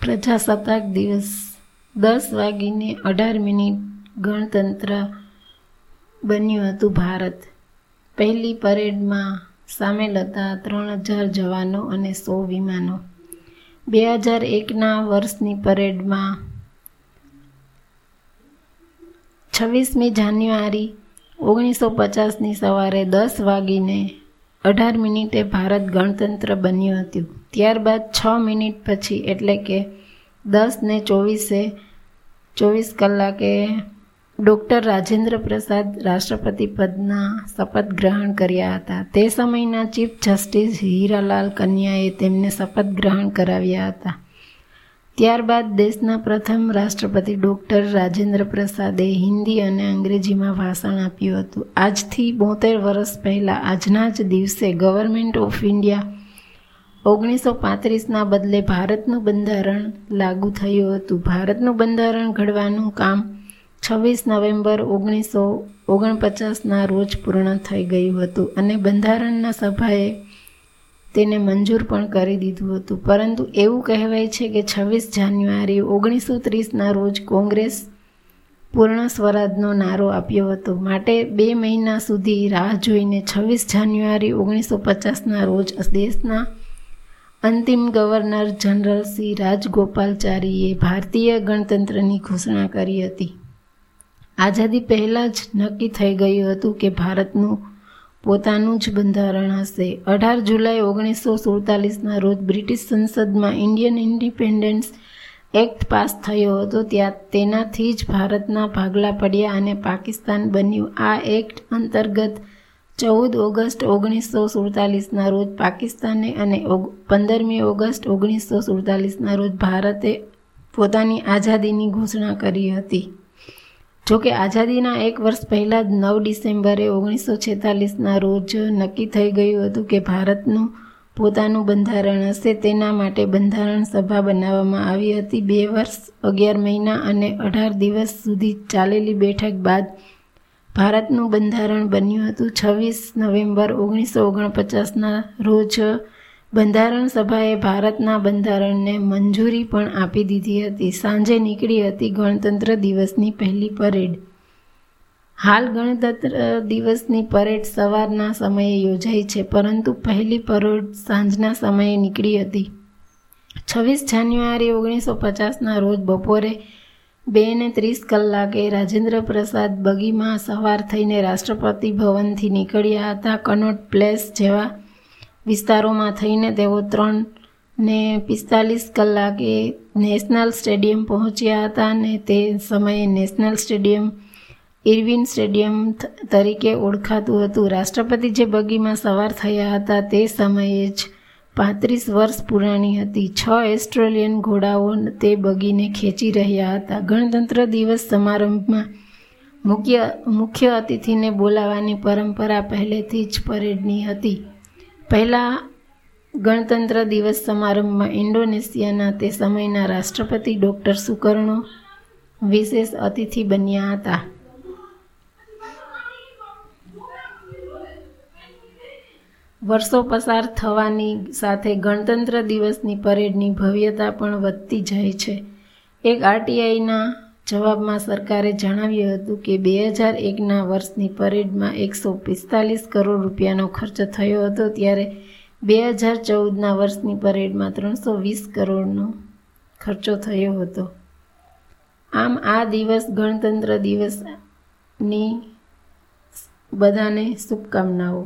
પ્રજાસત્તાક દિવસ, દસ વાગીને અઢાર મિનિટ ગણતંત્ર બન્યું હતું ભારત. પહેલી પરેડમાં સામેલ હતા ત્રણ હજાર જવાનો અને સો વિમાનો. બે હજાર એકના વર્ષની પરેડમાં છવ્વીસમી જાન્યુઆરી, ઓગણીસો પચાસની સવારે દસ વાગીને અઢાર મિનિટે ભારત ગણતંત્ર બન્યું હતું. ત્યારબાદ છ મિનિટ પછી, એટલે કે દસ ને ચોવીસે, ચોવીસ કલાકે ડૉક્ટર રાજેન્દ્ર પ્રસાદ રાષ્ટ્રપતિ પદના શપથ ગ્રહણ કર્યા હતા. તે સમયના ચીફ જસ્ટિસ હીરાલાલ કન્યાએ તેમને શપથ ગ્રહણ કરાવ્યા હતા. ત્યારબાદ દેશના પ્રથમ રાષ્ટ્રપતિ ડૉક્ટર રાજેન્દ્ર પ્રસાદે હિન્દી અને અંગ્રેજીમાં ભાષણ આપ્યું હતું. આજથી બોતેર વર્ષ પહેલાં, આજના જ દિવસે ગવર્મેન્ટ ઓફ ઇન્ડિયા ઓગણીસો પાંત્રીસના બદલે ભારતનું બંધારણ લાગુ થયું હતું. ભારતનું બંધારણ ઘડવાનું કામ છવ્વીસ નવેમ્બર ઓગણીસો ઓગણપચાસના રોજ પૂર્ણ થઈ ગયું હતું અને બંધારણના સભાએ તેને મંજૂર પણ કરી દીધું હતું. પરંતુ એવું કહેવાય છે કે છવ્વીસ જાન્યુઆરી ઓગણીસો ત્રીસના રોજ કોંગ્રેસ પૂર્ણ સ્વરાજનો નારો આપ્યો હતો. માટે બે મહિના સુધી રાહ જોઈને છવ્વીસ જાન્યુઆરી ઓગણીસો પચાસના રોજ દેશના અંતિમ ગવર્નર જનરલ શ્રી રાજગોપાલચારીએ ભારતીય ગણતંત્રની ઘોષણા કરી હતી. આઝાદી પહેલાં જ નક્કી થઈ ગયું હતું કે ભારતનું પોતાનું જ બંધારણ હશે. અઢાર જુલાઈ ઓગણીસો સુડતાલીસના રોજ બ્રિટિશ સંસદમાં ઇન્ડિયન ઇન્ડિપેન્ડન્સ એક્ટ પાસ થયો હતો, ત્યાં તેનાથી જ ભારતના ભાગલા પડ્યા અને પાકિસ્તાન બન્યું. આ એક્ટ અંતર્ગત ચૌદ ઓગસ્ટ ઓગણીસો સુડતાલીસના રોજ પાકિસ્તાને અને પંદરમી ઓગસ્ટ ઓગણીસો સુડતાલીસના રોજ ભારતે પોતાની આઝાદીની ઘોષણા કરી હતી. જોકે આઝાદીના એક વર્ષ પહેલાં જ નવ ડિસેમ્બરે ઓગણીસો છેતાલીસના રોજ નક્કી થઈ ગયું હતું કે ભારતનું પોતાનું બંધારણ હશે તેના માટે બંધારણ સભા બનાવવામાં આવી હતી. બે વર્ષ, અગિયાર મહિના અને અઢાર દિવસ સુધી ચાલેલી બેઠક બાદ ભારતનું બંધારણ બન્યું હતું છવ્વીસ નવેમ્બર ઓગણીસો ઓગણપચાસના રોજ. બંધારણ સભાએ ભારતના બંધારણને મંજૂરી પણ આપી દીધી હતી. સાંજે નીકળી હતી ગણતંત્ર દિવસની પહેલી પરેડ. હાલ ગણતંત્ર દિવસની પરેડ સવારના સમયે યોજાઈ છે, પરંતુ પહેલી પરેડ સાંજના સમયે નીકળી હતી. છવ્વીસ જાન્યુઆરી ઓગણીસો પચાસના રોજ બપોરે બે ને ત્રીસ કલાકે રાજેન્દ્ર પ્રસાદ બગીમાં સવાર થઈને રાષ્ટ્રપતિ ભવનથી નીકળ્યા હતા. કનોટ પ્લેસ જેવા વિસ્તારોમાં થઈને તેઓ ત્રણ ને પિસ્તાલીસ કલાકે નેશનલ સ્ટેડિયમ પહોંચ્યા હતા અને તે સમયે નેશનલ સ્ટેડિયમ, ઇરવિન સ્ટેડિયમ તરીકે ઓળખાતું હતું. રાષ્ટ્રપતિ જે બગીમાં સવાર થયા હતા તે સમયે જ પાંત્રીસ વર્ષ પુરાણી હતી. છ એસ્ટ્રેલિયન ઘોડાઓ તે બગીને ખેંચી રહ્યા હતા. ગણતંત્ર દિવસ સમારંભમાં મુખ્ય મુખ્ય અતિથિને બોલાવવાની પરંપરા પહેલેથી જ પરેડની હતી. પહેલાં ગણતંત્ર દિવસ સમારંભમાં ઇન્ડોનેશિયાના તે સમયના રાષ્ટ્રપતિ ડૉક્ટર સુકર્ણો વિશેષ અતિથિ બન્યા હતા. વર્ષો પસાર થવાની સાથે ગણતંત્ર દિવસની પરેડની ભવ્યતા પણ વધતી જાય છે. એક આરટીઆઈના જવાબમાં સરકારે જણાવ્યું હતું કે બે હજાર એકના વર્ષની પરેડમાં એકસો પિસ્તાલીસ કરોડ રૂપિયાનો ખર્ચ થયો હતો ત્યારે બે હજાર ચૌદના વર્ષની પરેડમાં ત્રણસો વીસ કરોડનો ખર્ચો થયો હતો. આમ આ દિવસ ગણતંત્ર દિવસની બધાને શુભકામનાઓ.